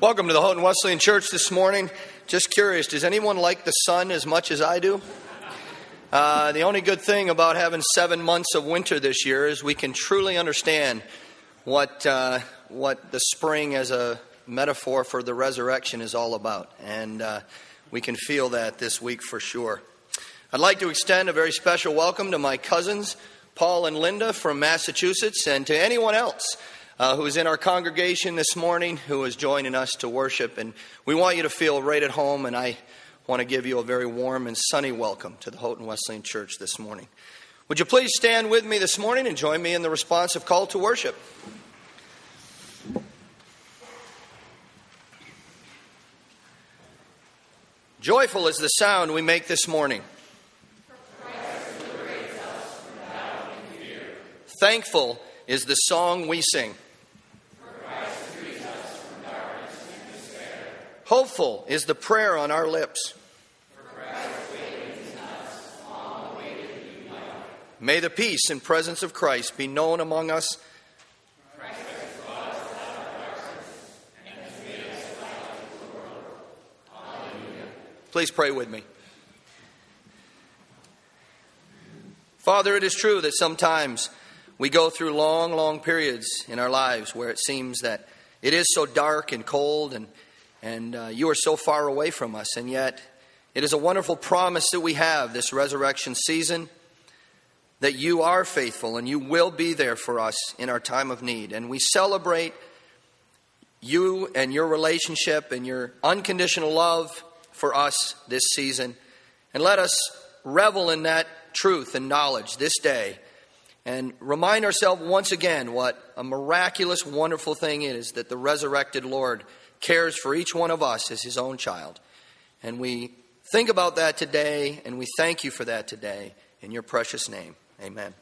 Welcome to the Houghton Wesleyan Church this morning. Just curious, does anyone like the sun as much as I do? Uh, the only good thing about having seven months of winter this year is we can truly understand what, uh, what the spring as a metaphor for the resurrection is all about. And uh, we can feel that this week for sure. I'd like to extend a very special welcome to my cousins, Paul and Linda from Massachusetts, and to anyone else uh, who is in our congregation this morning who is joining us to worship. And we want you to feel right at home, and I want to give you a very warm and sunny welcome to the Houghton Wesleyan Church this morning. Would you please stand with me this morning and join me in the responsive call to worship? Joyful is the sound we make this morning. Thankful is the song we sing. Hopeful is the prayer on our lips. May the peace and presence of Christ be known among us. Please pray with me. Father, it is true that sometimes we go through long, long periods in our lives where it seems that it is so dark and cold and and uh, you are so far away from us. And yet, it is a wonderful promise that we have this resurrection season that you are faithful and you will be there for us in our time of need. And we celebrate you and your relationship and your unconditional love for us this season. And let us revel in that truth and knowledge this day and remind ourselves once again what a miraculous, wonderful thing it is that the resurrected Lord cares for each one of us as his own child. And we think about that today, and we thank you for that today. In your precious name, amen.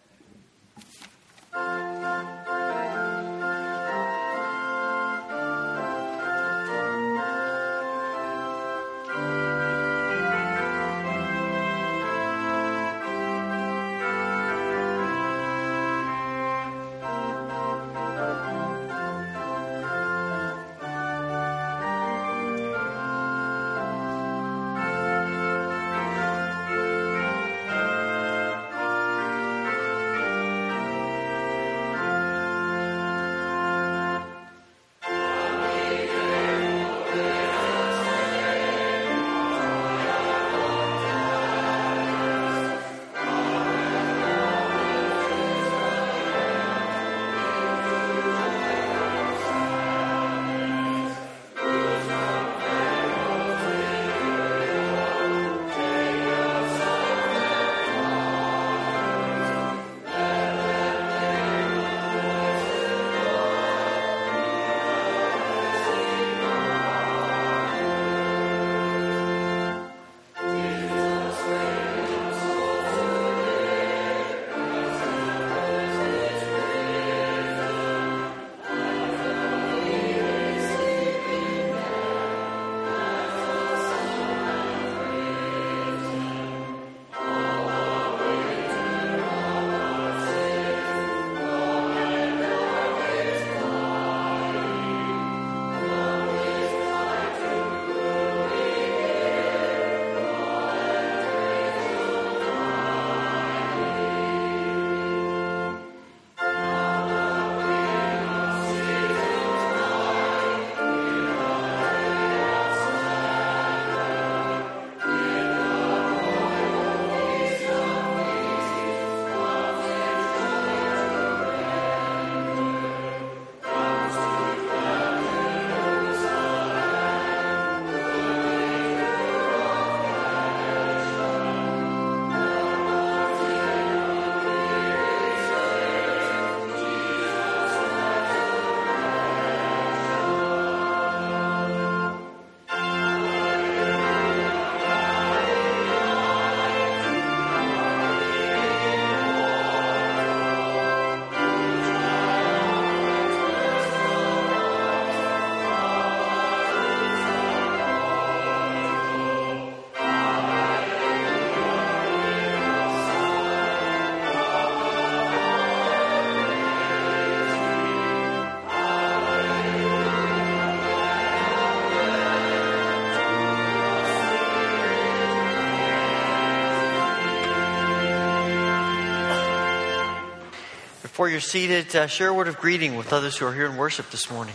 Before you're seated, uh, share a word of greeting with others who are here in worship this morning.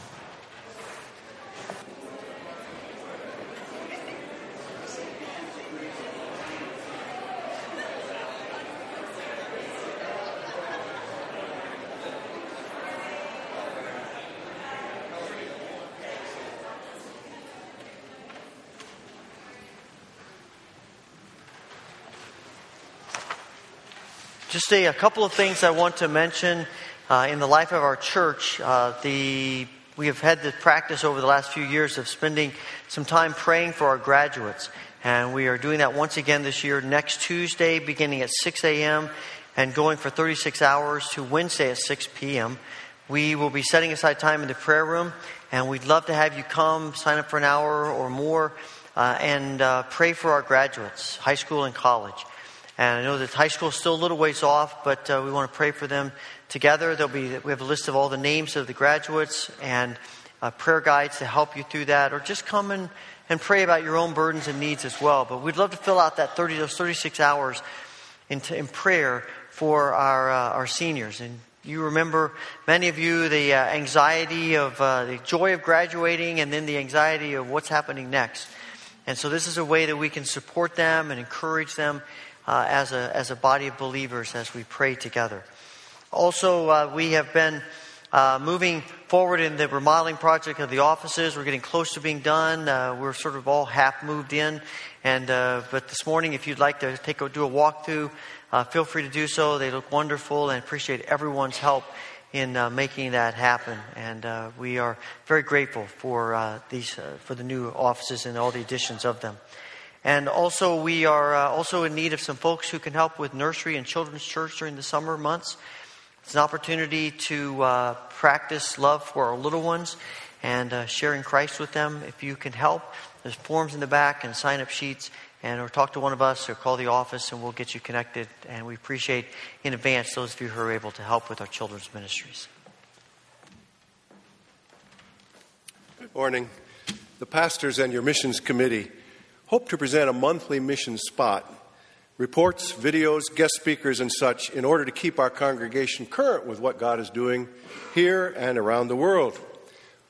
Just a, a couple of things I want to mention uh, in the life of our church. Uh, the we have had the practice over the last few years of spending some time praying for our graduates, and we are doing that once again this year. Next Tuesday, beginning at 6 a.m. and going for 36 hours to Wednesday at 6 p.m. We will be setting aside time in the prayer room, and we'd love to have you come, sign up for an hour or more, uh, and uh, pray for our graduates, high school and college. And I know that high school is still a little ways off, but uh, we want to pray for them together. There'll be, we have a list of all the names of the graduates and uh, prayer guides to help you through that, or just come and, and pray about your own burdens and needs as well. But we'd love to fill out that 30, those 36 hours in, in prayer for our, uh, our seniors. And you remember, many of you, the uh, anxiety of uh, the joy of graduating and then the anxiety of what's happening next. And so this is a way that we can support them and encourage them uh, as, a, as a body of believers as we pray together. Also, uh, we have been uh, moving forward in the remodeling project of the offices. We're getting close to being done. Uh, we're sort of all half moved in. And, uh, but this morning, if you'd like to take a, do a walkthrough, uh, feel free to do so. They look wonderful and appreciate everyone's help in uh, making that happen. And uh, we are very grateful for uh, these for the new offices and all the additions of them. And also, we are uh, also in need of some folks who can help with nursery and children's church during the summer months. It's an opportunity to uh, practice love for our little ones and uh, sharing Christ with them. If you can help, there's forms in the back and sign up sheets. And or talk to one of us or call the office and we'll get you connected. And we appreciate in advance those of you who are able to help with our children's ministries. Good morning. The pastors and your missions committee hope to present a monthly mission spot reports, videos, guest speakers, and such in order to keep our congregation current with what God is doing here and around the world.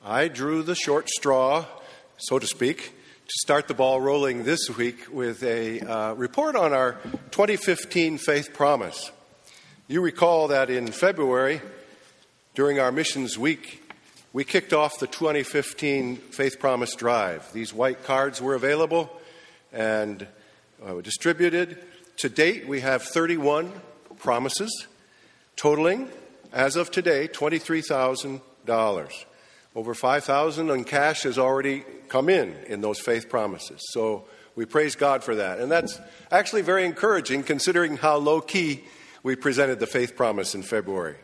I drew the short straw, so to speak, to start the ball rolling this week with a uh, report on our 2015 Faith Promise. You recall that in February, during our missions week, we kicked off the 2015 Faith Promise Drive. These white cards were available and uh, distributed. To date, we have 31 promises, totaling, as of today, $23,000. Over 5,000 in cash has already come in in those faith promises. So we praise God for that. And that's actually very encouraging considering how low key we presented the faith promise in February.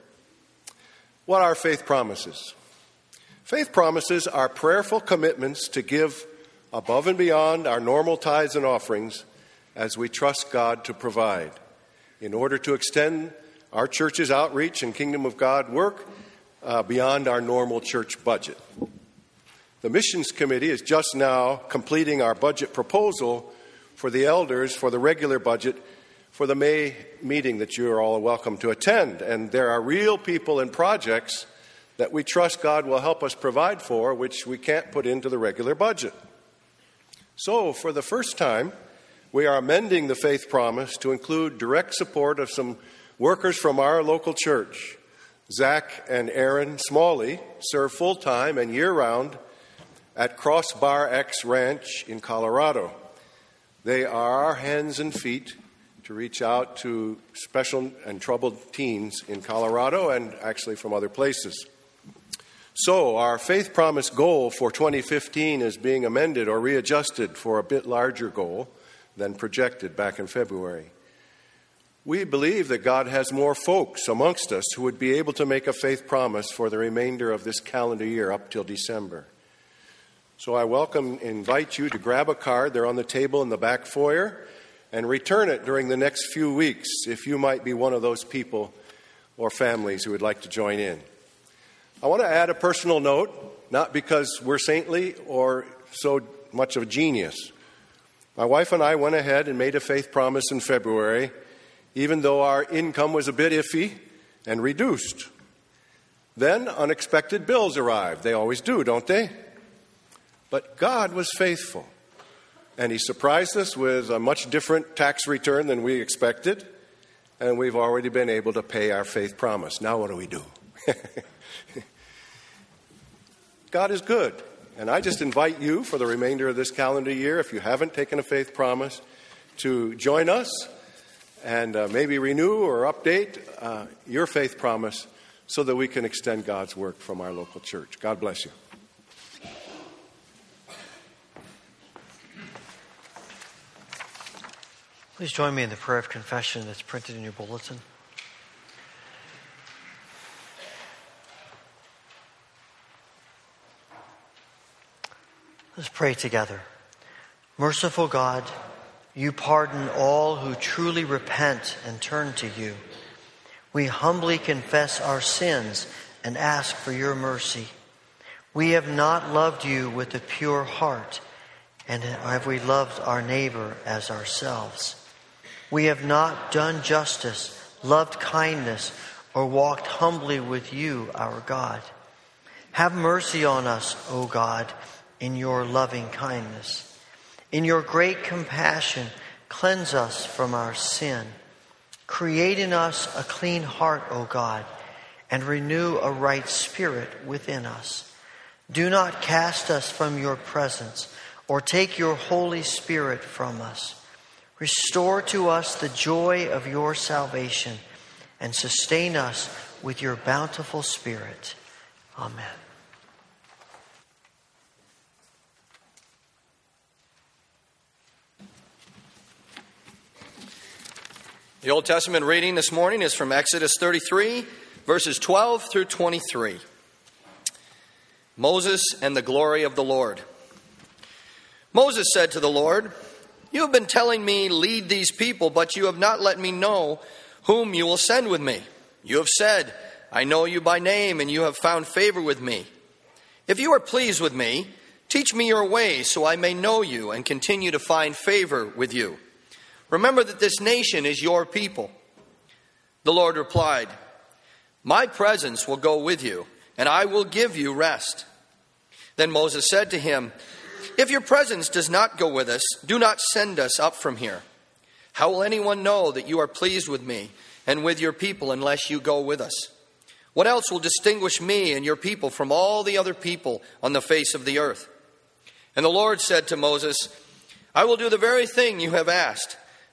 What are faith promises? Faith promises are prayerful commitments to give above and beyond our normal tithes and offerings as we trust God to provide in order to extend our church's outreach and kingdom of God work uh, beyond our normal church budget. The missions committee is just now completing our budget proposal for the elders for the regular budget for the May meeting that you are all welcome to attend. And there are real people and projects that we trust God will help us provide for, which we can't put into the regular budget. So, for the first time, we are amending the faith promise to include direct support of some workers from our local church. Zach and Aaron Smalley serve full time and year round at Crossbar X Ranch in Colorado. They are our hands and feet to reach out to special and troubled teens in Colorado and actually from other places. So, our faith promise goal for 2015 is being amended or readjusted for a bit larger goal than projected back in February. We believe that God has more folks amongst us who would be able to make a faith promise for the remainder of this calendar year up till December. So I welcome invite you to grab a card, they're on the table in the back foyer, and return it during the next few weeks if you might be one of those people or families who would like to join in. I want to add a personal note, not because we're saintly or so much of a genius. My wife and I went ahead and made a faith promise in February, even though our income was a bit iffy and reduced. Then unexpected bills arrived. They always do, don't they? But God was faithful. And He surprised us with a much different tax return than we expected. And we've already been able to pay our faith promise. Now, what do we do? God is good. And I just invite you for the remainder of this calendar year, if you haven't taken a faith promise, to join us and uh, maybe renew or update uh, your faith promise so that we can extend God's work from our local church. God bless you. Please join me in the prayer of confession that's printed in your bulletin. Let's pray together. Merciful God, you pardon all who truly repent and turn to you. We humbly confess our sins and ask for your mercy. We have not loved you with a pure heart, and have we loved our neighbor as ourselves. We have not done justice, loved kindness, or walked humbly with you, our God. Have mercy on us, O God, in your loving kindness. In your great compassion, cleanse us from our sin. Create in us a clean heart, O God, and renew a right spirit within us. Do not cast us from your presence or take your Holy Spirit from us. Restore to us the joy of your salvation and sustain us with your bountiful Spirit. Amen. The Old Testament reading this morning is from Exodus 33, verses 12 through 23. Moses and the glory of the Lord. Moses said to the Lord, You have been telling me, lead these people, but you have not let me know whom you will send with me. You have said, I know you by name, and you have found favor with me. If you are pleased with me, teach me your ways so I may know you and continue to find favor with you. Remember that this nation is your people. The Lord replied, My presence will go with you, and I will give you rest. Then Moses said to him, If your presence does not go with us, do not send us up from here. How will anyone know that you are pleased with me and with your people unless you go with us? What else will distinguish me and your people from all the other people on the face of the earth? And the Lord said to Moses, I will do the very thing you have asked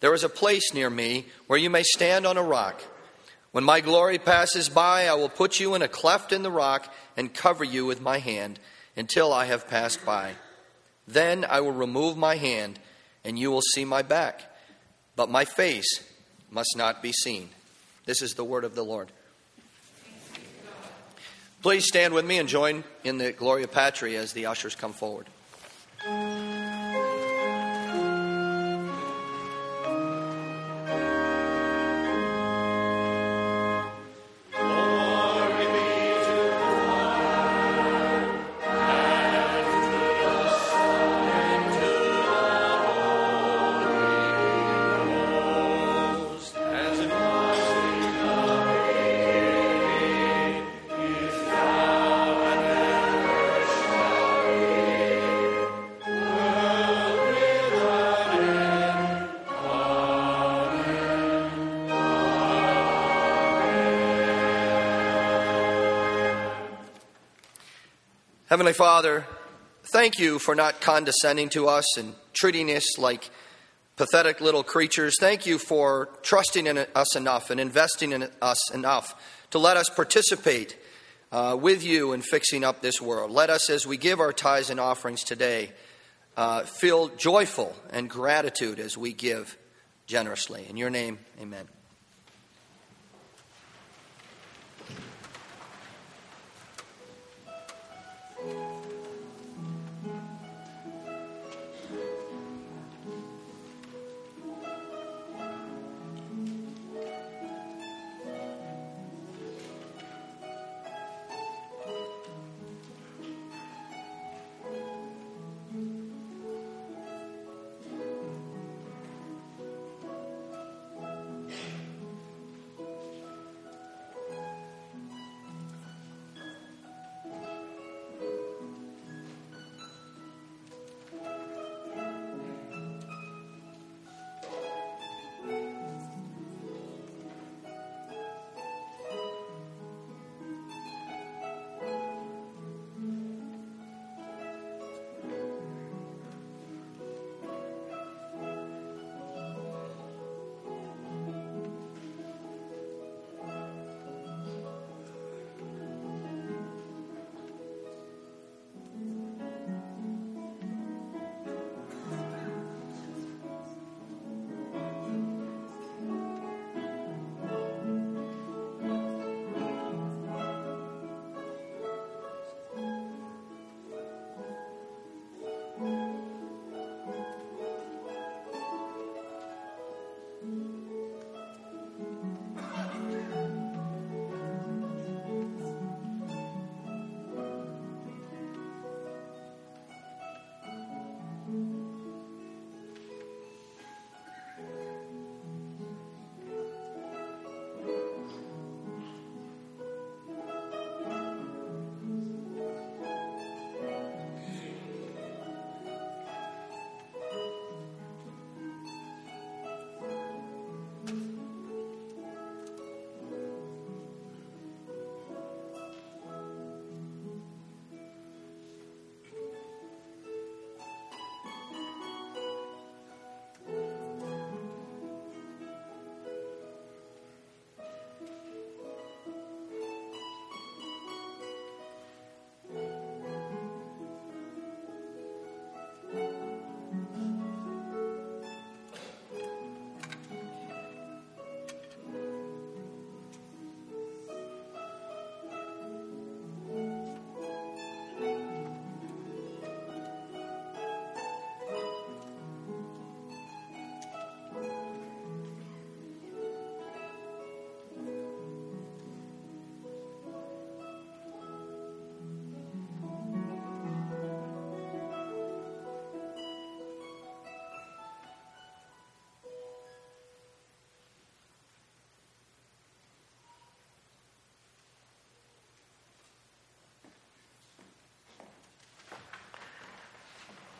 there is a place near me where you may stand on a rock. When my glory passes by, I will put you in a cleft in the rock and cover you with my hand until I have passed by. Then I will remove my hand, and you will see my back, but my face must not be seen. This is the word of the Lord. Please stand with me and join in the Gloria Patri as the ushers come forward. Heavenly Father, thank you for not condescending to us and treating us like pathetic little creatures. Thank you for trusting in us enough and investing in us enough to let us participate uh, with you in fixing up this world. Let us, as we give our tithes and offerings today, uh, feel joyful and gratitude as we give generously. In your name, amen.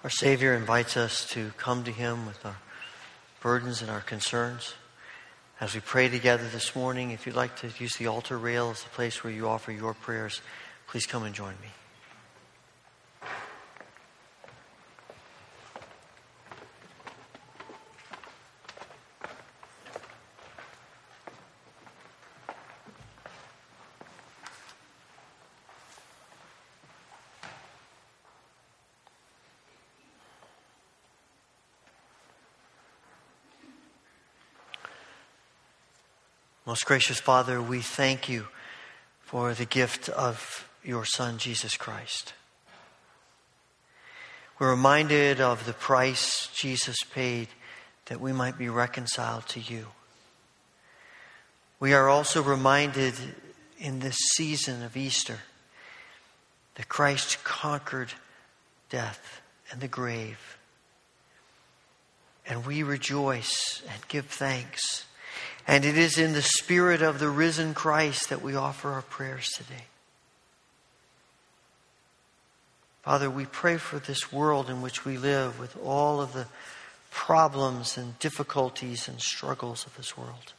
Our Savior invites us to come to Him with our burdens and our concerns. As we pray together this morning, if you'd like to use the altar rail as the place where you offer your prayers, please come and join me. Most gracious Father, we thank you for the gift of your Son, Jesus Christ. We're reminded of the price Jesus paid that we might be reconciled to you. We are also reminded in this season of Easter that Christ conquered death and the grave. And we rejoice and give thanks and it is in the spirit of the risen Christ that we offer our prayers today. Father, we pray for this world in which we live with all of the problems and difficulties and struggles of this world.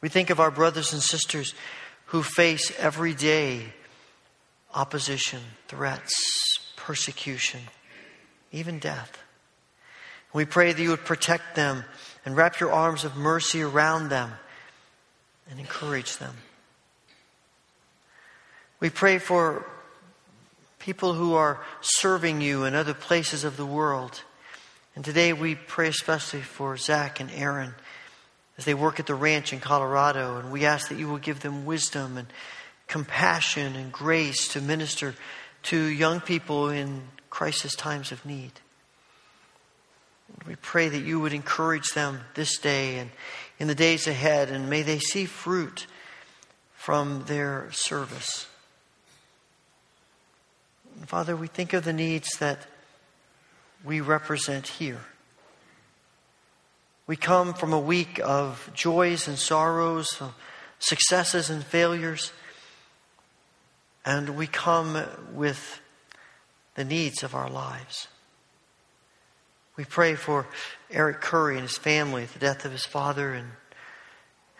We think of our brothers and sisters who face every day opposition, threats, persecution, even death. We pray that you would protect them and wrap your arms of mercy around them and encourage them. We pray for people who are serving you in other places of the world. And today we pray especially for Zach and Aaron as they work at the ranch in Colorado. And we ask that you will give them wisdom and compassion and grace to minister to young people in crisis times of need. We pray that you would encourage them this day and in the days ahead, and may they see fruit from their service. Father, we think of the needs that we represent here. We come from a week of joys and sorrows, of successes and failures, and we come with the needs of our lives. We pray for Eric Curry and his family at the death of his father and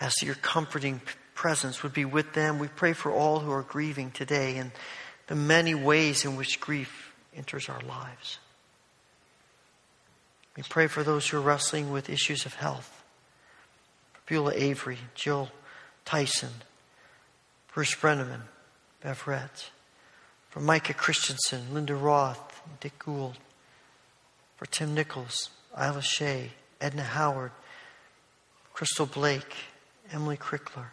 that your comforting presence would be with them. We pray for all who are grieving today and the many ways in which grief enters our lives. We pray for those who are wrestling with issues of health. Beulah Avery, Jill Tyson, Bruce Brenneman, Bev Rett. For Micah Christensen, Linda Roth, Dick Gould for Tim Nichols, Isla Shea, Edna Howard, Crystal Blake, Emily Crickler.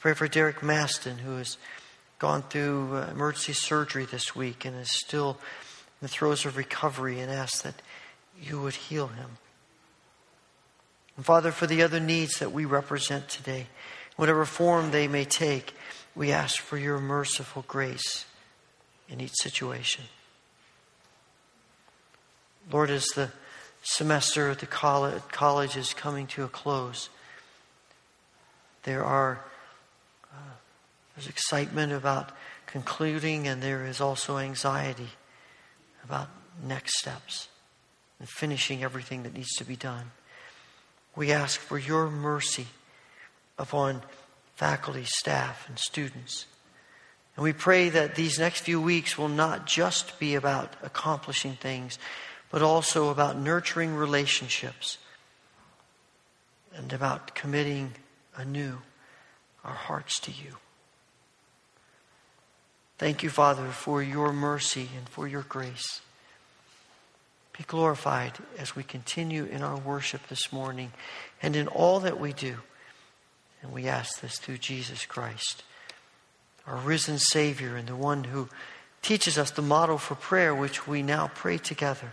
Pray for Derek Maston, who has gone through uh, emergency surgery this week and is still in the throes of recovery, and ask that you would heal him. And Father, for the other needs that we represent today, whatever form they may take, we ask for your merciful grace in each situation. Lord, as the semester at the college is coming to a close, there are uh, there's excitement about concluding, and there is also anxiety about next steps and finishing everything that needs to be done. We ask for your mercy upon faculty, staff, and students. And we pray that these next few weeks will not just be about accomplishing things, but also about nurturing relationships and about committing anew our hearts to you. Thank you, Father, for your mercy and for your grace. Be glorified as we continue in our worship this morning and in all that we do. And we ask this through Jesus Christ, our risen Savior and the one who teaches us the model for prayer, which we now pray together.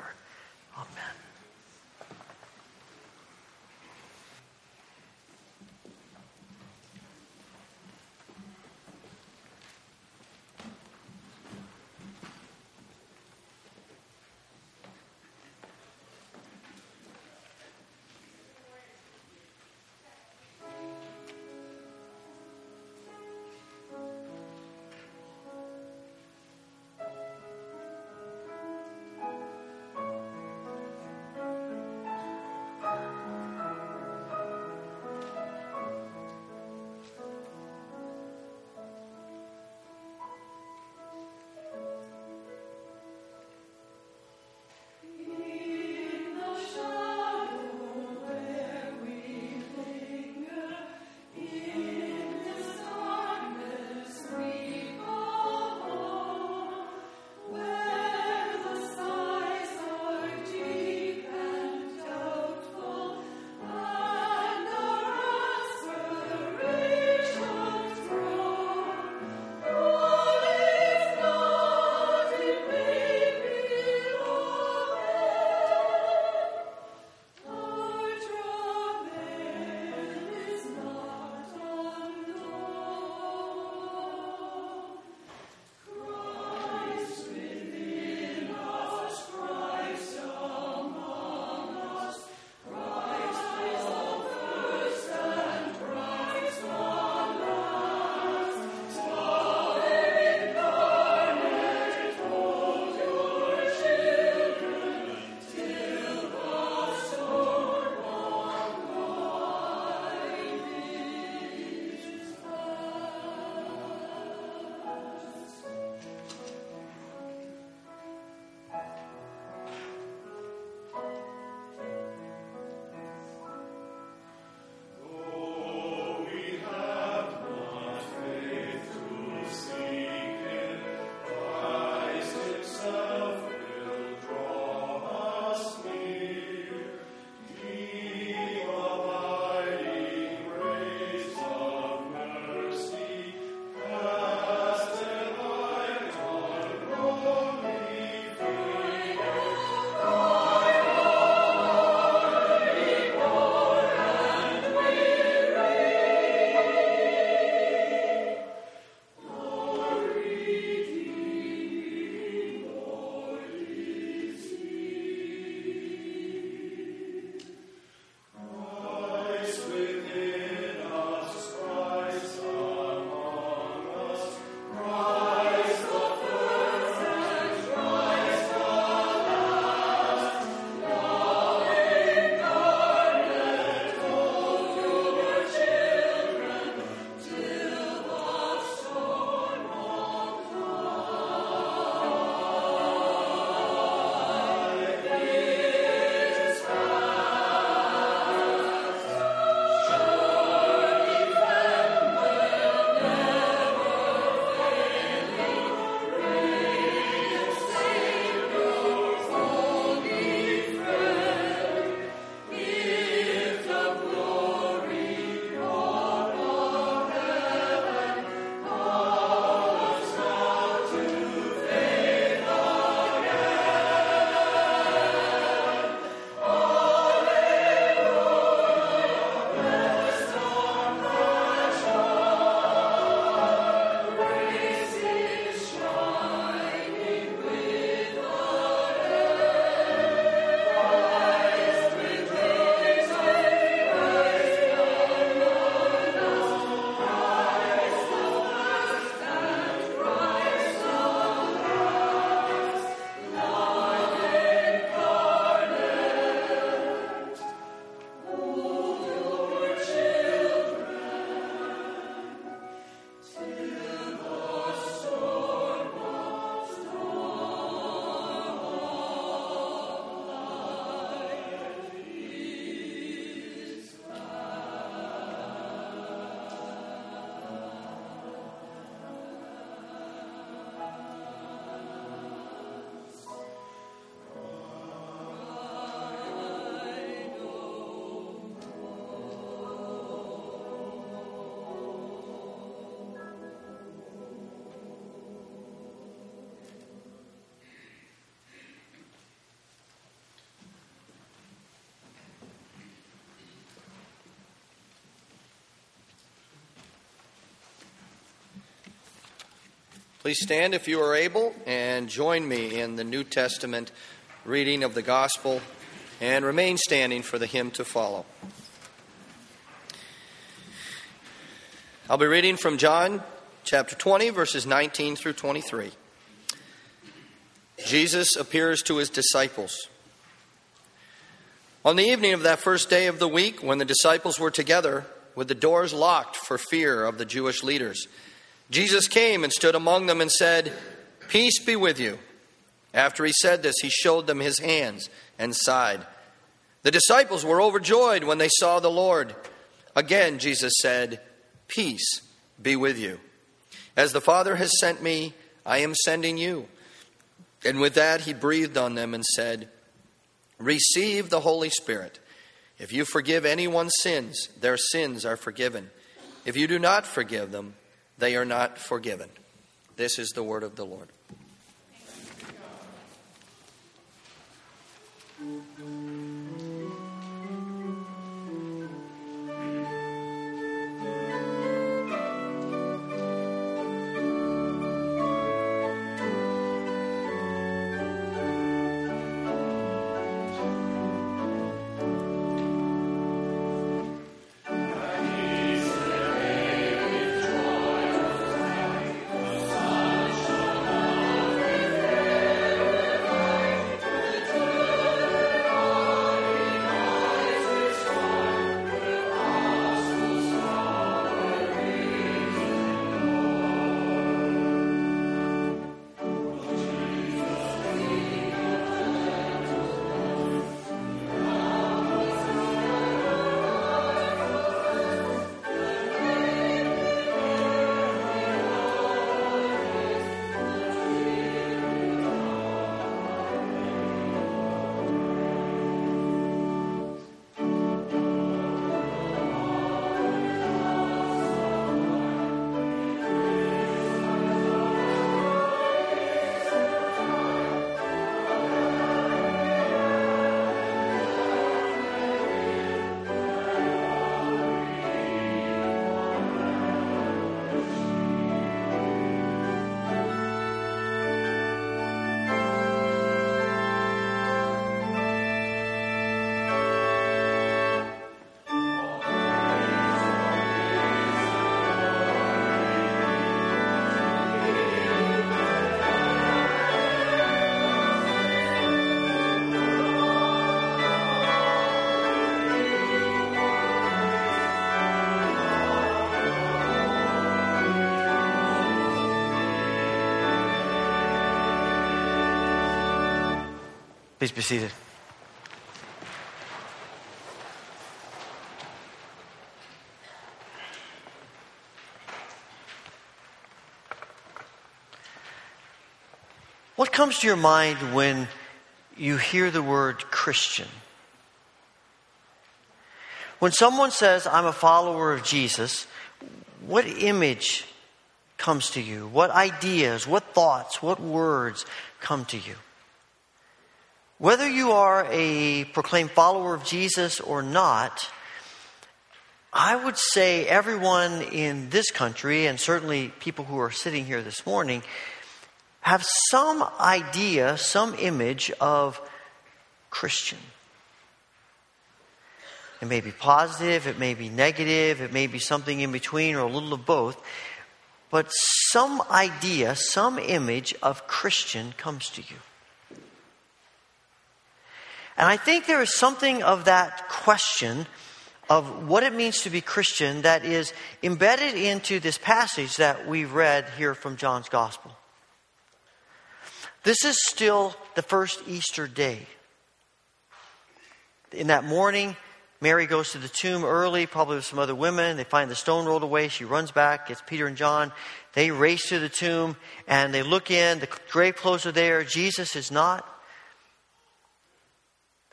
Please stand if you are able and join me in the New Testament reading of the Gospel and remain standing for the hymn to follow. I'll be reading from John chapter 20, verses 19 through 23. Jesus appears to his disciples. On the evening of that first day of the week, when the disciples were together, with the doors locked for fear of the Jewish leaders, Jesus came and stood among them and said, Peace be with you. After he said this, he showed them his hands and side. The disciples were overjoyed when they saw the Lord. Again, Jesus said, Peace be with you. As the Father has sent me, I am sending you. And with that, he breathed on them and said, Receive the Holy Spirit. If you forgive anyone's sins, their sins are forgiven. If you do not forgive them, they are not forgiven. This is the word of the Lord. Please be seated. What comes to your mind when you hear the word Christian? When someone says, I'm a follower of Jesus, what image comes to you? What ideas, what thoughts, what words come to you? Whether you are a proclaimed follower of Jesus or not, I would say everyone in this country, and certainly people who are sitting here this morning, have some idea, some image of Christian. It may be positive, it may be negative, it may be something in between, or a little of both. But some idea, some image of Christian comes to you. And I think there is something of that question of what it means to be Christian that is embedded into this passage that we read here from John's Gospel. This is still the first Easter day. In that morning, Mary goes to the tomb early, probably with some other women. They find the stone rolled away. She runs back, gets Peter and John. They race to the tomb and they look in. The grave clothes are there. Jesus is not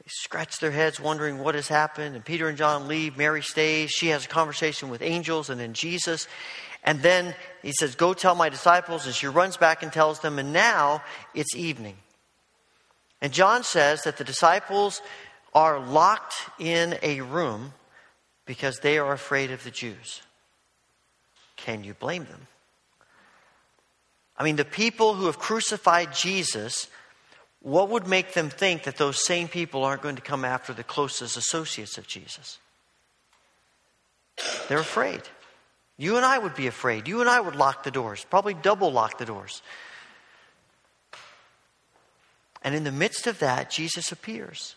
scratch their heads wondering what has happened. And Peter and John leave. Mary stays. She has a conversation with angels and then Jesus. And then he says, Go tell my disciples. And she runs back and tells them. And now it's evening. And John says that the disciples are locked in a room because they are afraid of the Jews. Can you blame them? I mean, the people who have crucified Jesus, what would make them think that those same people aren't going to come after the closest associates of Jesus? They're afraid. You and I would be afraid. You and I would lock the doors, probably double lock the doors. And in the midst of that, Jesus appears.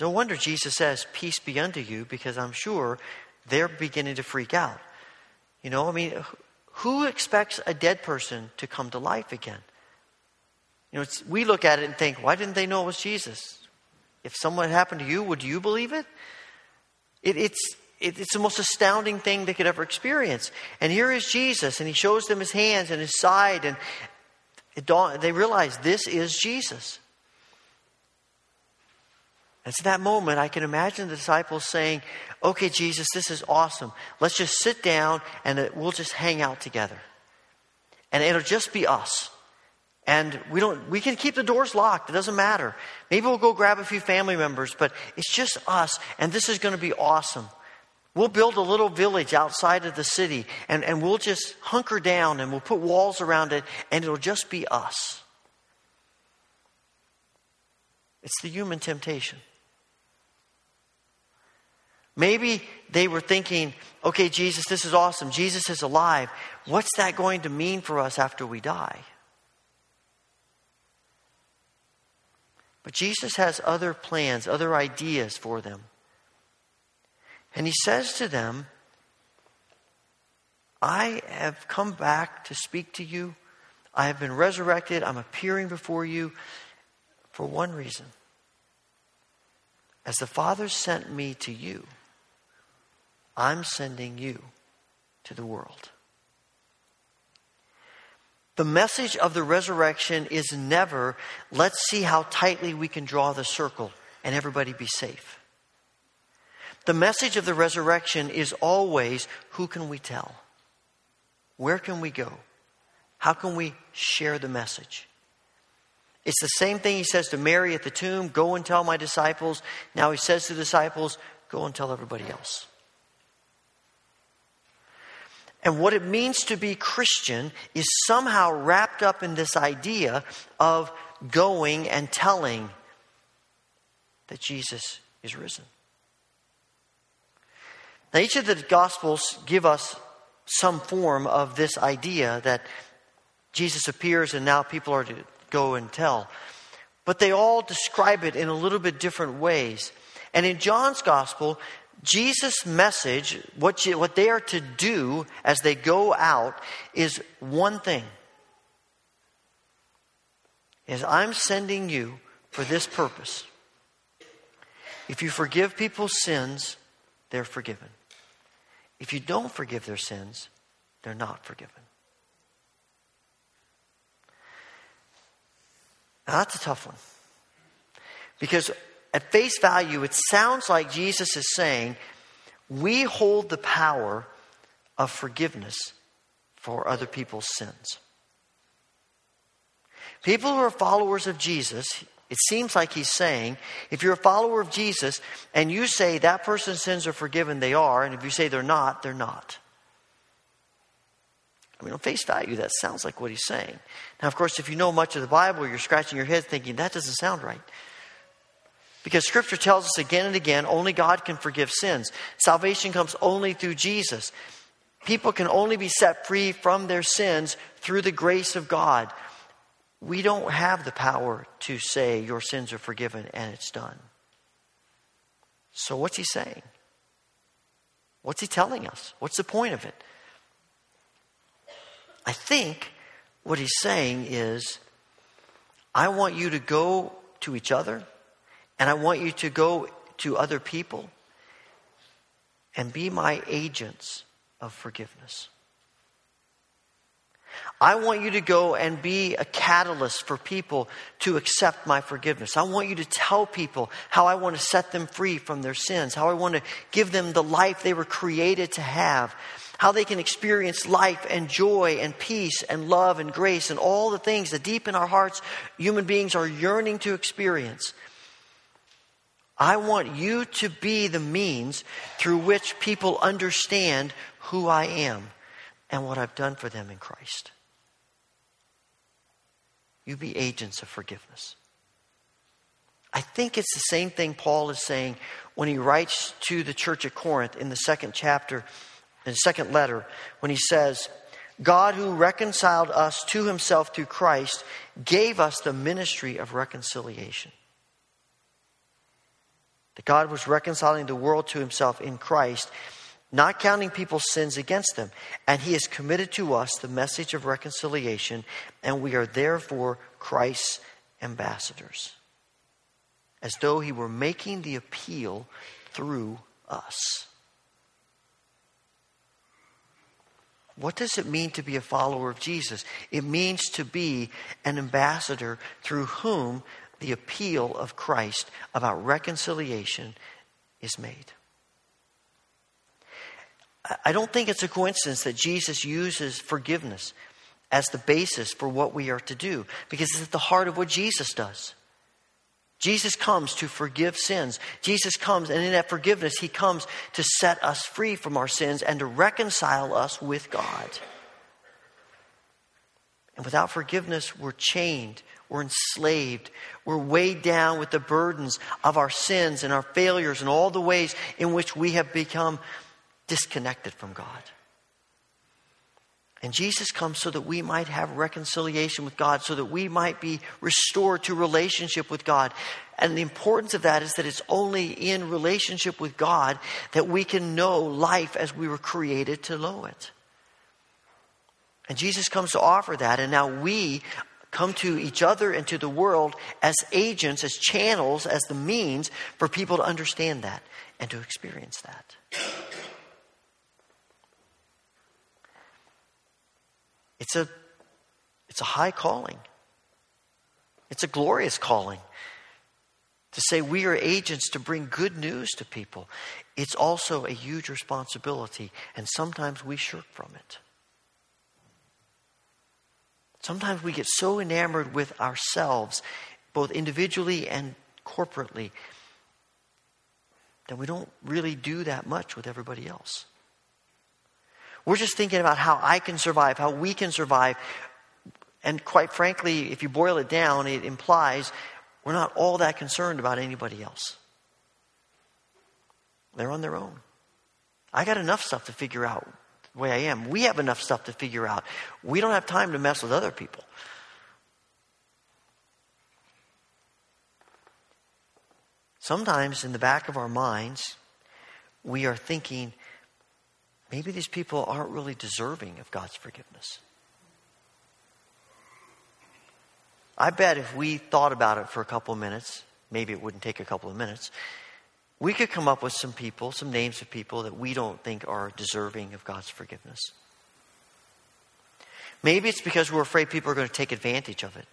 no wonder Jesus says, Peace be unto you, because I'm sure they're beginning to freak out. You know, I mean, who expects a dead person to come to life again? You know, we look at it and think, why didn't they know it was Jesus? If someone happened to you, would you believe it? it it's, it, it's the most astounding thing they could ever experience. And here is Jesus, and he shows them his hands and his side, and it dawned, they realize this is Jesus. It's that moment I can imagine the disciples saying, Okay, Jesus, this is awesome. Let's just sit down and uh, we'll just hang out together. And it'll just be us. And we don't we can keep the doors locked. It doesn't matter. Maybe we'll go grab a few family members, but it's just us, and this is going to be awesome. We'll build a little village outside of the city and, and we'll just hunker down and we'll put walls around it and it'll just be us. It's the human temptation. Maybe they were thinking, okay, Jesus, this is awesome. Jesus is alive. What's that going to mean for us after we die? But Jesus has other plans, other ideas for them. And he says to them, I have come back to speak to you. I have been resurrected. I'm appearing before you for one reason. As the Father sent me to you, I'm sending you to the world. The message of the resurrection is never, let's see how tightly we can draw the circle and everybody be safe. The message of the resurrection is always who can we tell? Where can we go? How can we share the message? It's the same thing he says to Mary at the tomb go and tell my disciples. Now he says to the disciples, go and tell everybody else. And what it means to be Christian is somehow wrapped up in this idea of going and telling that Jesus is risen. Now, each of the Gospels give us some form of this idea that Jesus appears and now people are to go and tell. But they all describe it in a little bit different ways. And in John's Gospel, Jesus' message, what, you, what they are to do as they go out, is one thing. Is I'm sending you for this purpose. If you forgive people's sins, they're forgiven. If you don't forgive their sins, they're not forgiven. Now, that's a tough one. Because at face value, it sounds like Jesus is saying, we hold the power of forgiveness for other people's sins. People who are followers of Jesus, it seems like he's saying, if you're a follower of Jesus and you say that person's sins are forgiven, they are, and if you say they're not, they're not. I mean, on face value, that sounds like what he's saying. Now, of course, if you know much of the Bible, you're scratching your head thinking, that doesn't sound right. Because Scripture tells us again and again only God can forgive sins. Salvation comes only through Jesus. People can only be set free from their sins through the grace of God. We don't have the power to say your sins are forgiven and it's done. So, what's he saying? What's he telling us? What's the point of it? I think what he's saying is I want you to go to each other and I want you to go to other people and be my agents of forgiveness. I want you to go and be a catalyst for people to accept my forgiveness. I want you to tell people how I want to set them free from their sins, how I want to give them the life they were created to have, how they can experience life and joy and peace and love and grace and all the things that deep in our hearts human beings are yearning to experience. I want you to be the means through which people understand who I am. and what I've done for them in Christ. You be agents of forgiveness. I think it's the same thing Paul is saying when he writes to the church at Corinth in the second chapter, in the second letter, when he says, God, who reconciled us to himself through Christ, gave us the ministry of reconciliation. That God was reconciling the world to himself in Christ, not counting people's sins against them. And he has committed to us the message of reconciliation, and we are therefore Christ's ambassadors as though he were making the appeal through us. What does it mean to be a follower of Jesus? It means to be an ambassador through whom the appeal of Christ about reconciliation is made. I don't think it's a coincidence that Jesus uses forgiveness as the basis for what we are to do, because it's at the heart of what Jesus does. Jesus comes to forgive sins. Jesus comes, and in that forgiveness, He comes to set us free from our sins and to reconcile us with God. And without forgiveness, we're chained, we're enslaved, we're weighed down with the burdens of our sins and our failures and all the ways in which we have become disconnected from God. And Jesus comes so that we might have reconciliation with God, so that we might be restored to relationship with God. And the importance of that is that it's only in relationship with God that we can know life as we were created to know it. And Jesus comes to offer that, and now we come to each other and to the world as agents, as channels, as the means for people to understand that and to experience that. It's a, it's a high calling. It's a glorious calling to say we are agents to bring good news to people. It's also a huge responsibility, and sometimes we shirk from it. Sometimes we get so enamored with ourselves, both individually and corporately, that we don't really do that much with everybody else. We're just thinking about how I can survive, how we can survive. And quite frankly, if you boil it down, it implies we're not all that concerned about anybody else. They're on their own. I got enough stuff to figure out the way I am. We have enough stuff to figure out. We don't have time to mess with other people. Sometimes in the back of our minds, we are thinking, maybe these people aren't really deserving of God's forgiveness. I bet if we thought about it for a couple of minutes, maybe it wouldn't take a couple of minutes, we could come up with some people, some names of people that we don't think are deserving of God's forgiveness. Maybe it's because we're afraid people are going to take advantage of it.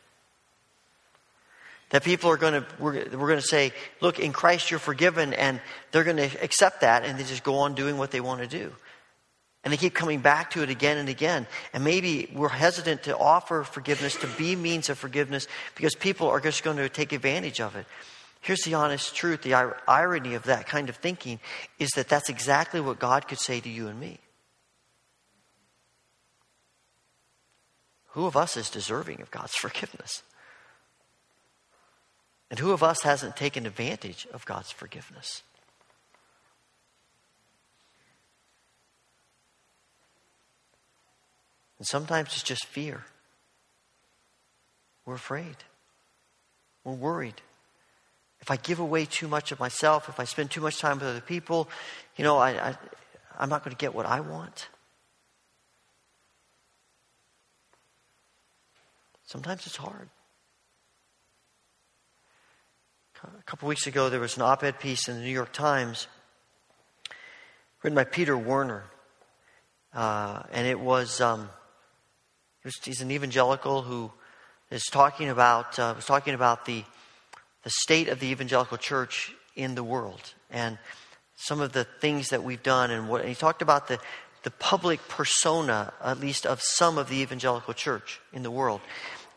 That people are going to, we're, we're going to say, look, in Christ you're forgiven, and they're going to accept that and they just go on doing what they want to do. And they keep coming back to it again and again. And maybe we're hesitant to offer forgiveness, to be means of forgiveness, because people are just going to take advantage of it. Here's the honest truth the irony of that kind of thinking is that that's exactly what God could say to you and me. Who of us is deserving of God's forgiveness? And who of us hasn't taken advantage of God's forgiveness? And sometimes it's just fear. We're afraid. We're worried. If I give away too much of myself, if I spend too much time with other people, you know, I, I, I'm not going to get what I want. Sometimes it's hard. A couple weeks ago, there was an op ed piece in the New York Times written by Peter Wehner. Uh, and it was um, He's an evangelical who is talking about uh, was talking about the the state of the evangelical church in the world and some of the things that we've done and what and he talked about the the public persona at least of some of the evangelical church in the world.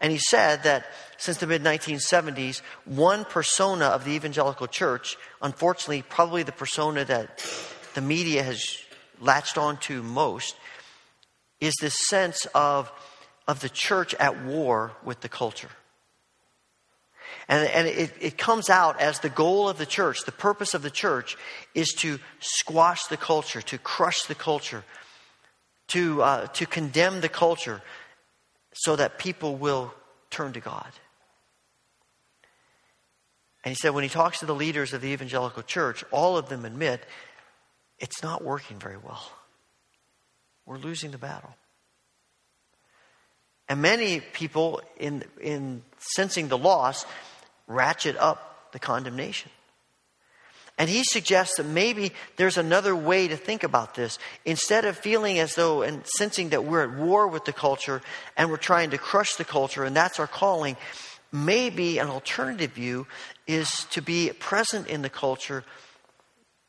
And he said that since the mid 1970s, one persona of the evangelical church, unfortunately, probably the persona that the media has latched onto most, is this sense of, of the church at war with the culture. And, and it, it comes out as the goal of the church, the purpose of the church is to squash the culture, to crush the culture, to, uh, to condemn the culture so that people will turn to God. And he said when he talks to the leaders of the evangelical church, all of them admit it's not working very well. We're losing the battle. And many people, in, in sensing the loss, ratchet up the condemnation. And he suggests that maybe there's another way to think about this. Instead of feeling as though and sensing that we're at war with the culture and we're trying to crush the culture and that's our calling, maybe an alternative view is to be present in the culture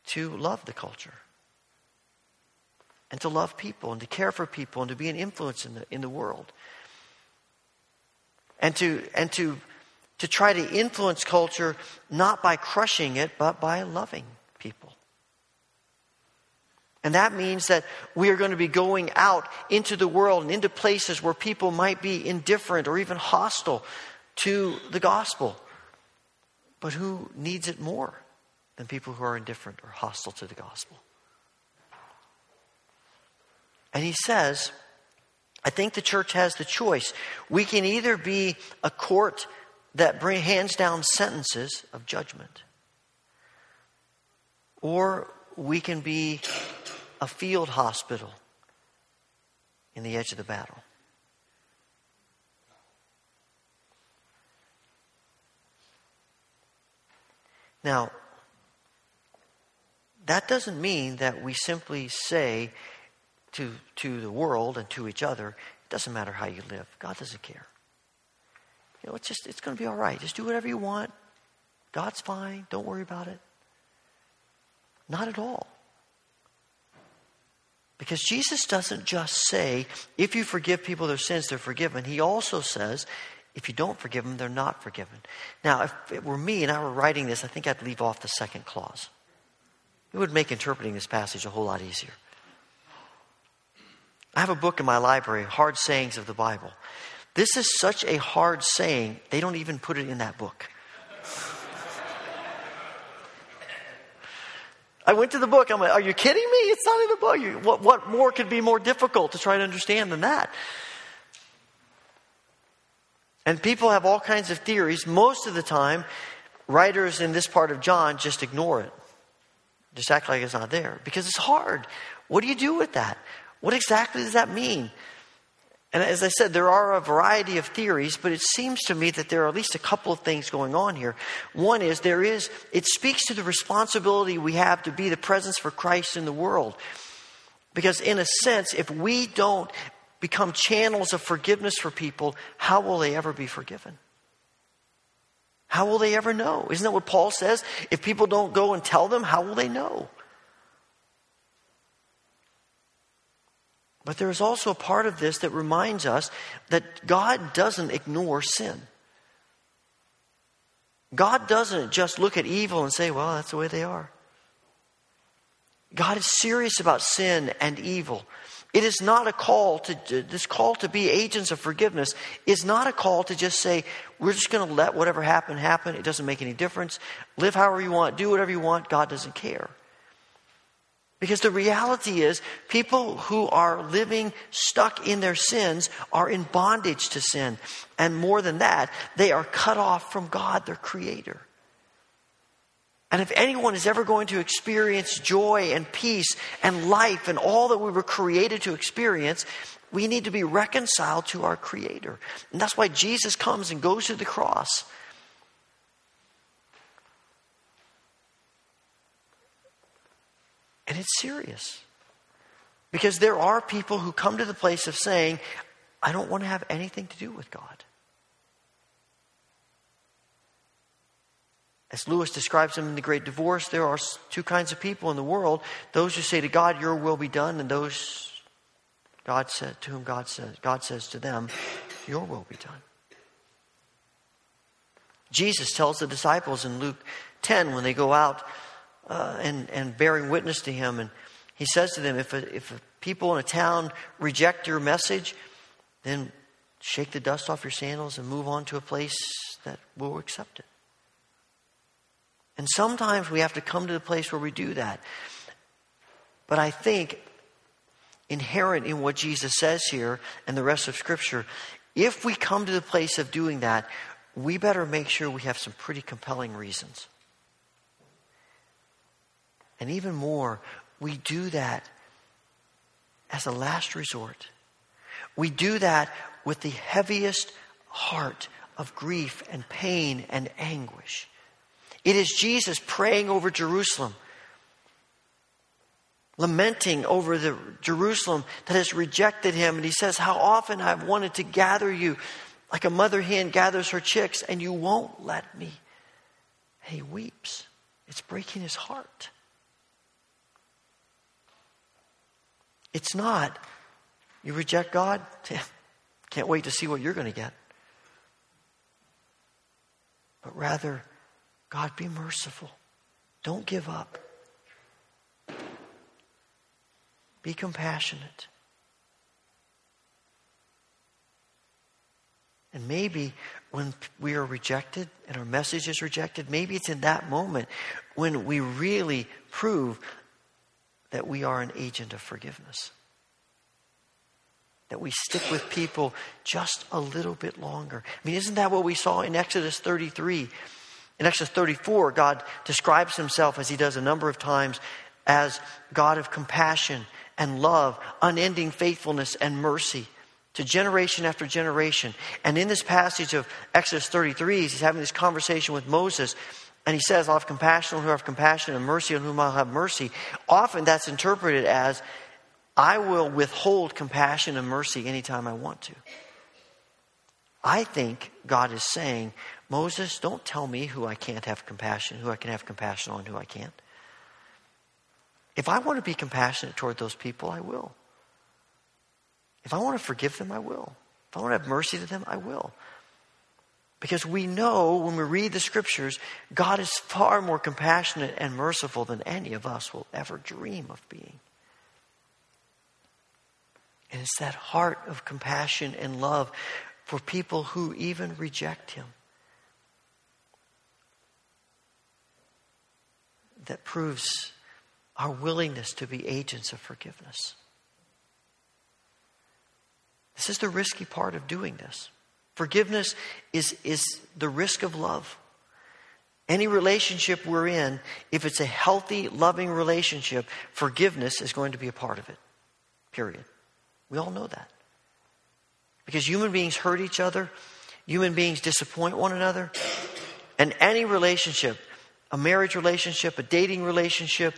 to love the culture and to love people and to care for people and to be an influence in the, in the world and to and to to try to influence culture not by crushing it, but by loving people. And that means that we are going to be going out into the world and into places where people might be indifferent or even hostile to the gospel. But who needs it more than people who are indifferent or hostile to the gospel? And he says, I think the church has the choice. We can either be a court that bring, hands down sentences of judgment. Or we can be a field hospital in the edge of the battle. Now, that doesn't mean that we simply say to, to the world and to each other, it doesn't matter how you live. God doesn't care. You know, it's just, it's going to be all right. Just do whatever you want. God's fine. Don't worry about it. Not at all. Because Jesus doesn't just say, if you forgive people their sins, they're forgiven. He also says, if you don't forgive them, they're not forgiven. Now, if it were me and I were writing this, I think I'd leave off the second clause. It would make interpreting this passage a whole lot easier. I have a book in my library, Hard Sayings of the Bible. This is such a hard saying, they don't even put it in that book. I went to the book. I'm like, are you kidding me? It's not in the book. What, what more could be more difficult to try to understand than that? And people have all kinds of theories. Most of the time, writers in this part of John just ignore it, just act like it's not there because it's hard. What do you do with that? What exactly does that mean? And as I said, there are a variety of theories, but it seems to me that there are at least a couple of things going on here. One is there is, it speaks to the responsibility we have to be the presence for Christ in the world. Because in a sense, if we don't become channels of forgiveness for people, how will they ever be forgiven? How will they ever know? Isn't that what Paul says? If people don't go and tell them, how will they know? But there is also a part of this that reminds us that God doesn't ignore sin. God doesn't just look at evil and say, well, that's the way they are. God is serious about sin and evil. It is not a call to, this call to be agents of forgiveness is not a call to just say, we're just going to let whatever happen happen. It doesn't make any difference. Live however you want, do whatever you want. God doesn't care. Because the reality is, people who are living stuck in their sins are in bondage to sin. And more than that, they are cut off from God, their Creator. And if anyone is ever going to experience joy and peace and life and all that we were created to experience, we need to be reconciled to our Creator. And that's why Jesus comes and goes to the cross And it's serious. Because there are people who come to the place of saying, I don't want to have anything to do with God. As Lewis describes them in The Great Divorce, there are two kinds of people in the world those who say to God, Your will be done, and those God said, to whom God says, God says to them, Your will be done. Jesus tells the disciples in Luke 10 when they go out uh, and, and bearing witness to him. And he says to them, if a, if a people in a town reject your message, then shake the dust off your sandals and move on to a place that will accept it. And sometimes we have to come to the place where we do that. But I think inherent in what Jesus says here and the rest of Scripture, if we come to the place of doing that, we better make sure we have some pretty compelling reasons. And even more, we do that as a last resort. We do that with the heaviest heart of grief and pain and anguish. It is Jesus praying over Jerusalem, lamenting over the Jerusalem that has rejected him. And he says, How often I've wanted to gather you like a mother hen gathers her chicks, and you won't let me. And he weeps. It's breaking his heart. It's not, you reject God? Can't wait to see what you're going to get. But rather, God, be merciful. Don't give up. Be compassionate. And maybe when we are rejected and our message is rejected, maybe it's in that moment when we really prove that we are an agent of forgiveness. That we stick with people just a little bit longer. I mean, isn't that what we saw in Exodus 33? In Exodus 34, God describes himself, as he does a number of times, as God of compassion and love, unending faithfulness and mercy to generation after generation. And in this passage of Exodus 33, he's having this conversation with Moses, and he says, I'll have compassion on whom I have compassion and mercy on whom I'll have mercy. Often that's interpreted as, I will withhold compassion and mercy anytime I want to. I think God is saying, Moses, don't tell me who I can't have compassion, who I can have compassion on, who I can't. If I want to be compassionate toward those people, I will. If I want to forgive them, I will. If I want to have mercy to them, I will. Because we know when we read the scriptures, God is far more compassionate and merciful than any of us will ever dream of being. And it's that heart of compassion and love for people who even reject Him. that proves our willingness to be agents of forgiveness. This is the risky part of doing this. Forgiveness is, is the risk of love. Any relationship we're in, if it's a healthy, loving relationship, forgiveness is going to be a part of it. Period. We all know that. Because human beings hurt each other, human beings disappoint one another, and any relationship a marriage relationship, a dating relationship,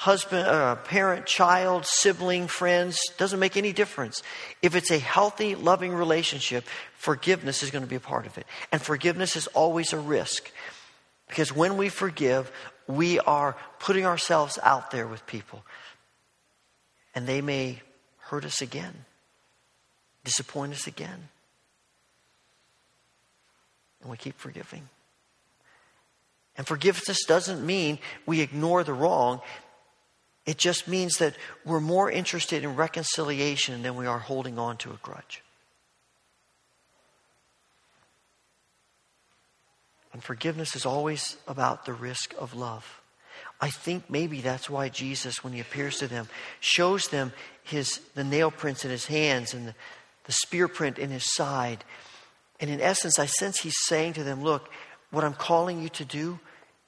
husband, uh, parent, child, sibling, friends, doesn't make any difference. If it's a healthy, loving relationship, forgiveness is going to be a part of it. And forgiveness is always a risk. Because when we forgive, we are putting ourselves out there with people. And they may hurt us again, disappoint us again. And we keep forgiving. And forgiveness doesn't mean we ignore the wrong. It just means that we're more interested in reconciliation than we are holding on to a grudge. And forgiveness is always about the risk of love. I think maybe that's why Jesus, when he appears to them, shows them his, the nail prints in his hands and the, the spear print in his side. And in essence, I sense he's saying to them, Look, what I'm calling you to do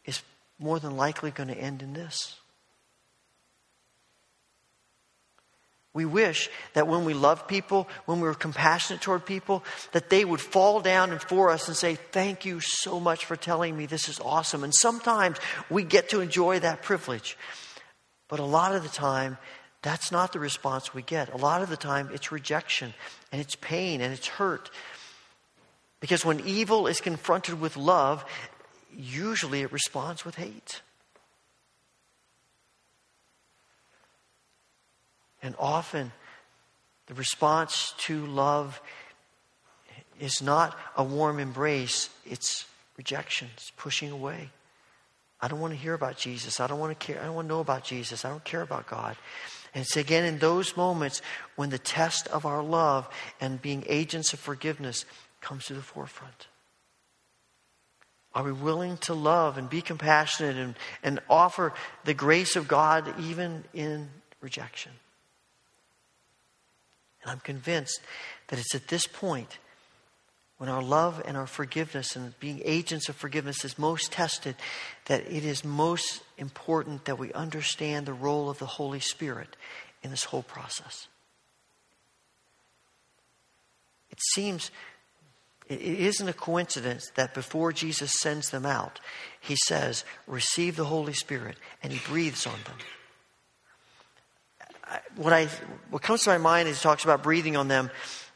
is more than likely going to end in this. We wish that when we love people, when we are compassionate toward people, that they would fall down for us and say, Thank you so much for telling me this is awesome. And sometimes we get to enjoy that privilege. But a lot of the time, that's not the response we get. A lot of the time, it's rejection and it's pain and it's hurt. Because when evil is confronted with love, usually it responds with hate. And often the response to love is not a warm embrace, it's rejection, it's pushing away. I don't want to hear about Jesus. I don't want to care. I don't want to know about Jesus. I don't care about God. And it's again in those moments when the test of our love and being agents of forgiveness comes to the forefront. Are we willing to love and be compassionate and, and offer the grace of God even in rejection? And I'm convinced that it's at this point when our love and our forgiveness and being agents of forgiveness is most tested that it is most important that we understand the role of the Holy Spirit in this whole process. It seems it isn't a coincidence that before Jesus sends them out, he says, Receive the Holy Spirit, and he breathes on them. What, I, what comes to my mind as he talks about breathing on them,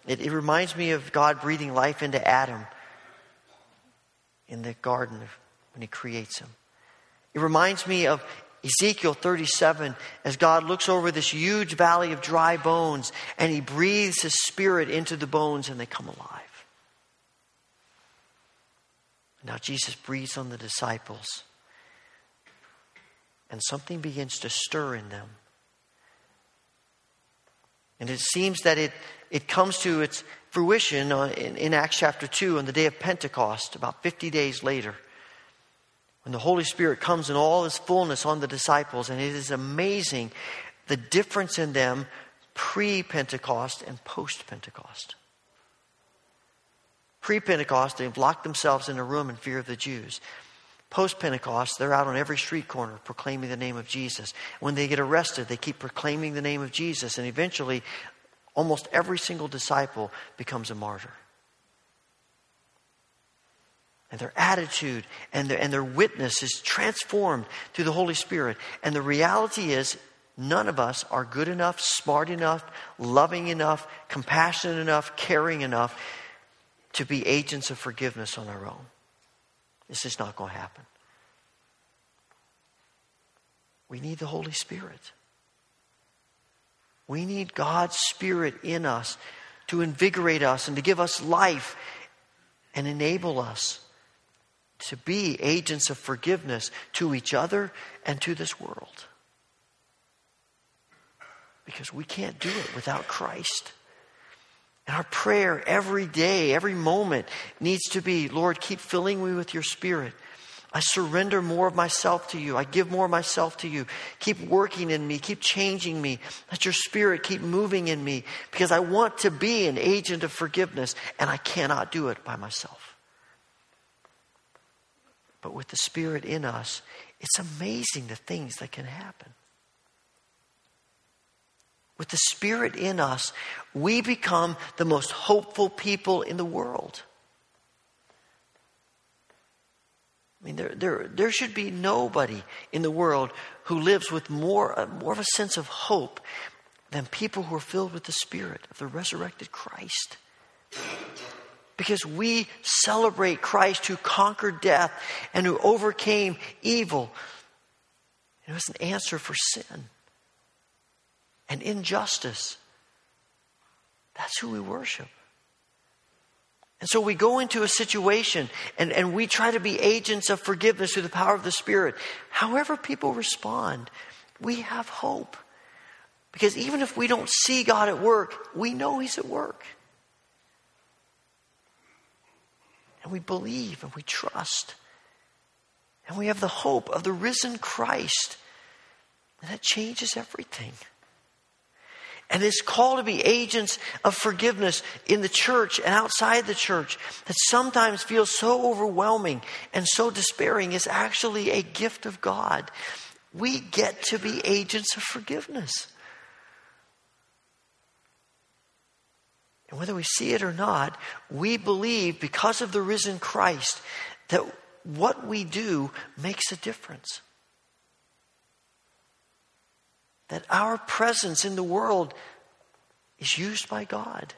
it, it reminds me of God breathing life into Adam in the garden when he creates him. It reminds me of Ezekiel 37 as God looks over this huge valley of dry bones and he breathes his spirit into the bones and they come alive. Now Jesus breathes on the disciples, and something begins to stir in them. And it seems that it, it comes to its fruition in, in Acts chapter 2 on the day of Pentecost, about 50 days later, when the Holy Spirit comes in all his fullness on the disciples. And it is amazing the difference in them pre Pentecost and post Pentecost. Pre Pentecost, they've locked themselves in a room in fear of the Jews. Post Pentecost, they're out on every street corner proclaiming the name of Jesus. When they get arrested, they keep proclaiming the name of Jesus, and eventually, almost every single disciple becomes a martyr. And their attitude and their, and their witness is transformed through the Holy Spirit. And the reality is, none of us are good enough, smart enough, loving enough, compassionate enough, caring enough to be agents of forgiveness on our own. This is not going to happen. We need the Holy Spirit. We need God's Spirit in us to invigorate us and to give us life and enable us to be agents of forgiveness to each other and to this world. Because we can't do it without Christ. And our prayer every day, every moment needs to be Lord, keep filling me with your spirit. I surrender more of myself to you. I give more of myself to you. Keep working in me. Keep changing me. Let your spirit keep moving in me because I want to be an agent of forgiveness and I cannot do it by myself. But with the spirit in us, it's amazing the things that can happen. With the Spirit in us, we become the most hopeful people in the world. I mean, there, there, there should be nobody in the world who lives with more, uh, more of a sense of hope than people who are filled with the Spirit of the resurrected Christ. Because we celebrate Christ who conquered death and who overcame evil. It was an answer for sin and injustice. That's who we worship. And so we go into a situation and, and we try to be agents of forgiveness through the power of the Spirit. However, people respond, we have hope. Because even if we don't see God at work, we know He's at work. And we believe and we trust. And we have the hope of the risen Christ. And that changes everything. And this call to be agents of forgiveness in the church and outside the church that sometimes feels so overwhelming and so despairing is actually a gift of God. We get to be agents of forgiveness. And whether we see it or not, we believe because of the risen Christ that what we do makes a difference that our presence in the world is used by God.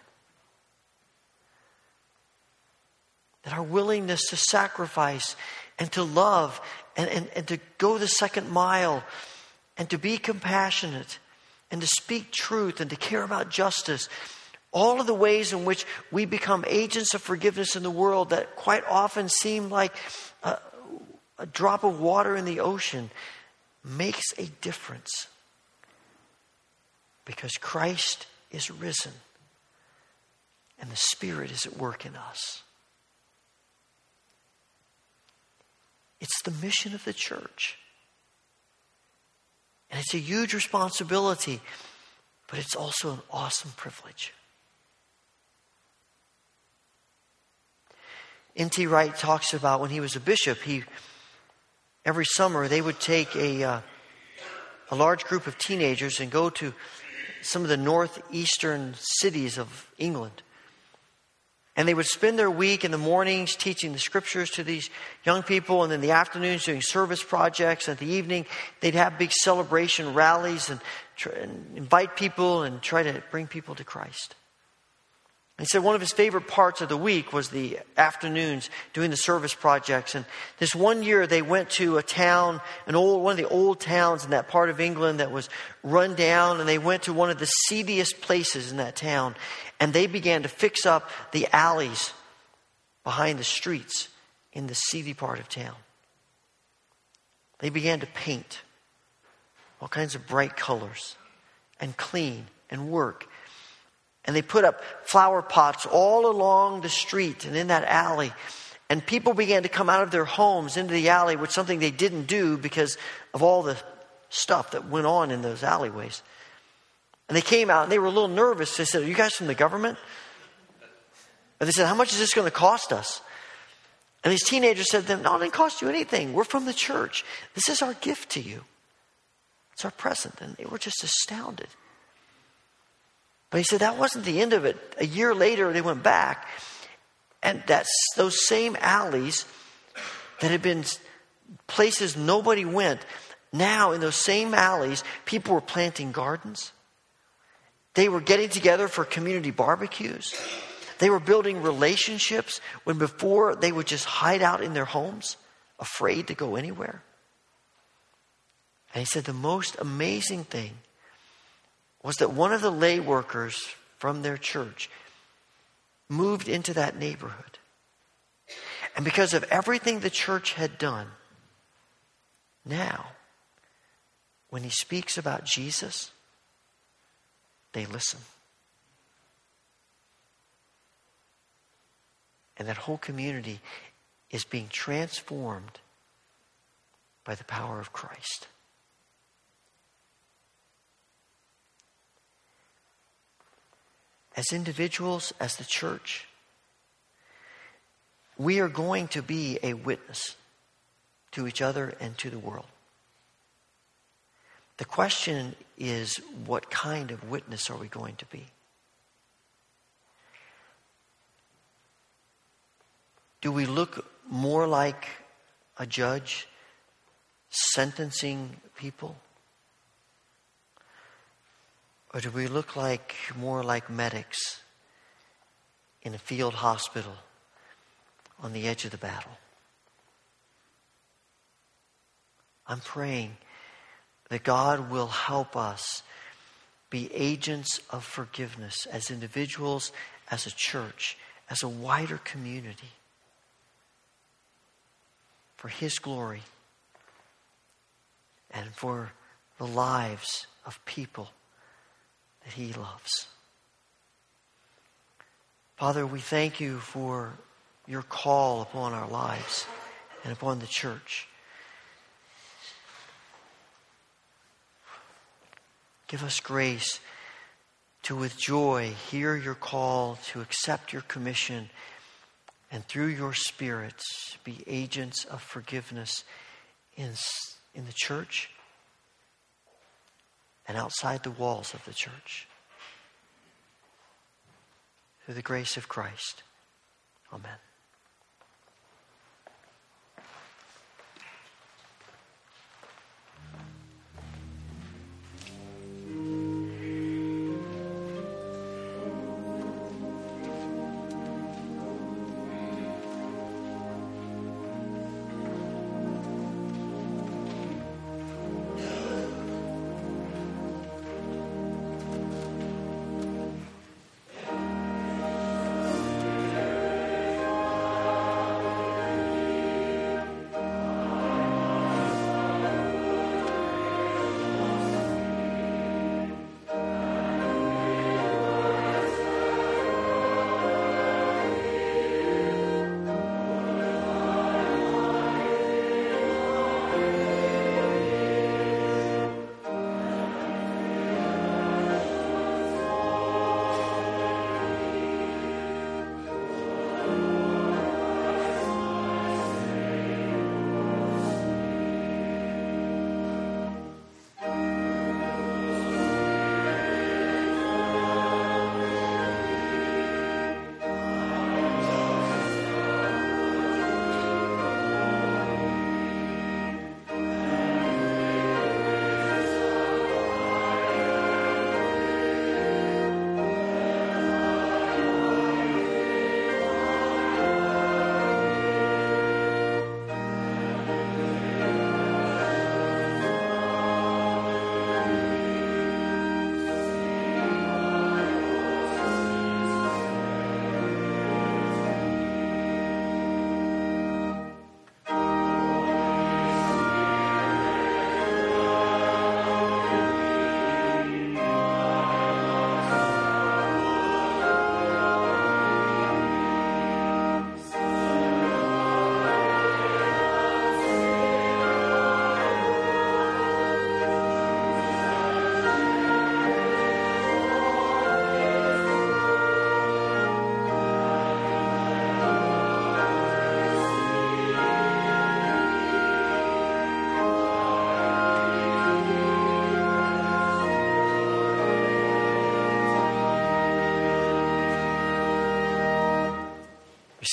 That our willingness to sacrifice and to love and, and, and to go the second mile and to be compassionate and to speak truth and to care about justice. All of the ways in which we become agents of forgiveness in the world that quite often seem like a, a drop of water in the ocean makes a difference Because Christ is risen and the Spirit is at work in us. It's the mission of the church. And it's a huge responsibility, but it's also an awesome privilege. N.T. Wright talks about when he was a bishop, he every summer they would take a, uh, a large group of teenagers and go to some of the northeastern cities of England. And they would spend their week in the mornings teaching the scriptures to these young people, and in the afternoons doing service projects. And at the evening, they'd have big celebration rallies and, and invite people and try to bring people to Christ. He said one of his favorite parts of the week was the afternoons doing the service projects. And this one year they went to a town, an old, one of the old towns in that part of England that was run down. And they went to one of the seediest places in that town. And they began to fix up the alleys behind the streets in the seedy part of town. They began to paint all kinds of bright colors and clean and work and they put up flower pots all along the street and in that alley. And people began to come out of their homes into the alley, which something they didn't do because of all the stuff that went on in those alleyways. And they came out and they were a little nervous. They said, Are you guys from the government? And they said, How much is this going to cost us? And these teenagers said to them, No, it didn't cost you anything. We're from the church. This is our gift to you. It's our present. And they were just astounded. But he said that wasn't the end of it. A year later, they went back, and that's those same alleys that had been places nobody went. Now, in those same alleys, people were planting gardens. They were getting together for community barbecues. They were building relationships when before they would just hide out in their homes, afraid to go anywhere. And he said the most amazing thing was that one of the lay workers from their church moved into that neighborhood. And because of everything the church had done, now, when he speaks about Jesus, they listen. And that whole community is being transformed by the power of Christ. As individuals, as the church, we are going to be a witness to each other and to the world. The question is what kind of witness are we going to be? Do we look more like a judge sentencing people? Or do we look like more like medics in a field hospital on the edge of the battle? I'm praying that God will help us be agents of forgiveness as individuals, as a church, as a wider community for His glory and for the lives of people that He loves. Father, we thank you for your call upon our lives and upon the church. Give us grace to, with joy, hear your call, to accept your commission, and through your spirits be agents of forgiveness in, in the church and outside the walls of the church. Through the grace of Christ. Amen.